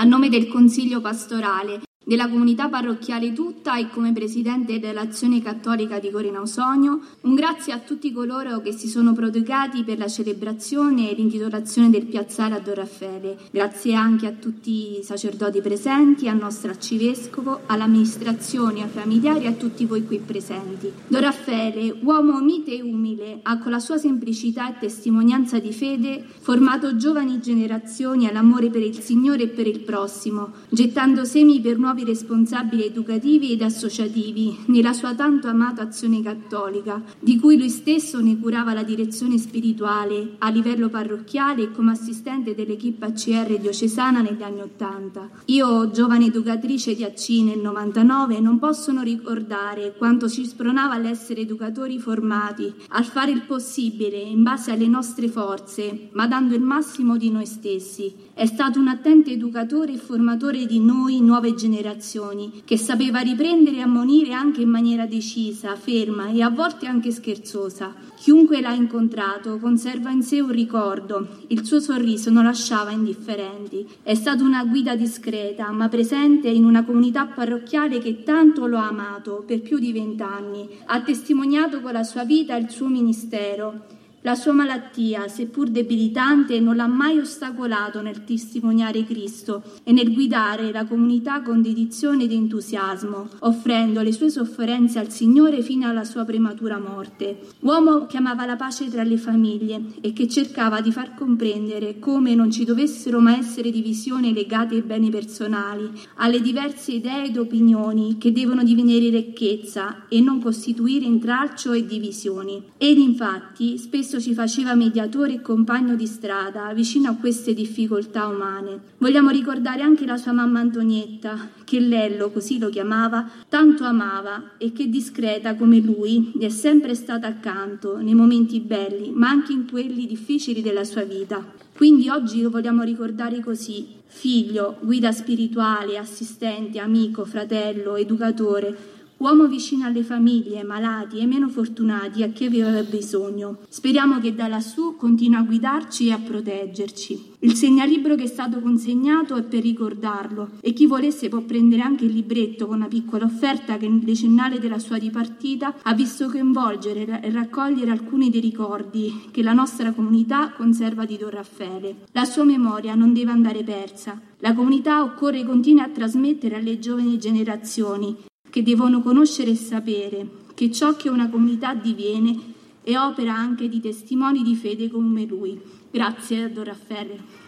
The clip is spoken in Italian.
A nome del Consiglio Pastorale della comunità parrocchiale tutta e come presidente dell'Azione Cattolica di Corina Osogno, un grazie a tutti coloro che si sono prodigati per la celebrazione e l'intitolazione del piazzale a Don Raffaele. Grazie anche a tutti i sacerdoti presenti, al nostro arcivescovo, all'amministrazione, ai familiari e a tutti voi qui presenti. Don Raffaele, uomo mite e umile, ha con la sua semplicità e testimonianza di fede formato giovani generazioni all'amore per il Signore e per il prossimo, gettando semi per nuovi nuovi responsabili educativi ed associativi nella sua tanto amata azione cattolica, di cui lui stesso ne curava la direzione spirituale a livello parrocchiale e come assistente dell'equipe ACR diocesana negli anni Ottanta. Io, giovane educatrice di AC nel 99, non posso non ricordare quanto ci spronava all'essere educatori formati, al fare il possibile in base alle nostre forze, ma dando il massimo di noi stessi. È stato un attento educatore e formatore di noi nuove generazioni generazioni, che sapeva riprendere e ammonire anche in maniera decisa, ferma e a volte anche scherzosa. Chiunque l'ha incontrato conserva in sé un ricordo, il suo sorriso non lasciava indifferenti. È stata una guida discreta, ma presente in una comunità parrocchiale che tanto lo ha amato per più di vent'anni. Ha testimoniato con la sua vita il suo ministero la sua malattia, seppur debilitante, non l'ha mai ostacolato nel testimoniare Cristo e nel guidare la comunità con dedizione ed entusiasmo, offrendo le sue sofferenze al Signore fino alla sua prematura morte. Uomo che amava la pace tra le famiglie e che cercava di far comprendere come non ci dovessero mai essere divisioni legate ai beni personali, alle diverse idee ed opinioni che devono divenire ricchezza e non costituire intralcio e divisioni. Ed infatti spesso spesso ci faceva mediatore e compagno di strada vicino a queste difficoltà umane. Vogliamo ricordare anche la sua mamma Antonietta, che Lello, così lo chiamava, tanto amava e che discreta come lui gli è sempre stata accanto nei momenti belli, ma anche in quelli difficili della sua vita. Quindi oggi lo vogliamo ricordare così, figlio, guida spirituale, assistente, amico, fratello, educatore, uomo vicino alle famiglie, malati e meno fortunati a chi aveva bisogno. Speriamo che da lassù continui a guidarci e a proteggerci. Il segnalibro che è stato consegnato è per ricordarlo e chi volesse può prendere anche il libretto con una piccola offerta che nel decennale della sua dipartita ha visto coinvolgere e raccogliere alcuni dei ricordi che la nostra comunità conserva di Don Raffaele. La sua memoria non deve andare persa. La comunità occorre continui a trasmettere alle giovani generazioni che devono conoscere e sapere che ciò che una comunità diviene è opera anche di testimoni di fede come lui. Grazie Don Raffaele.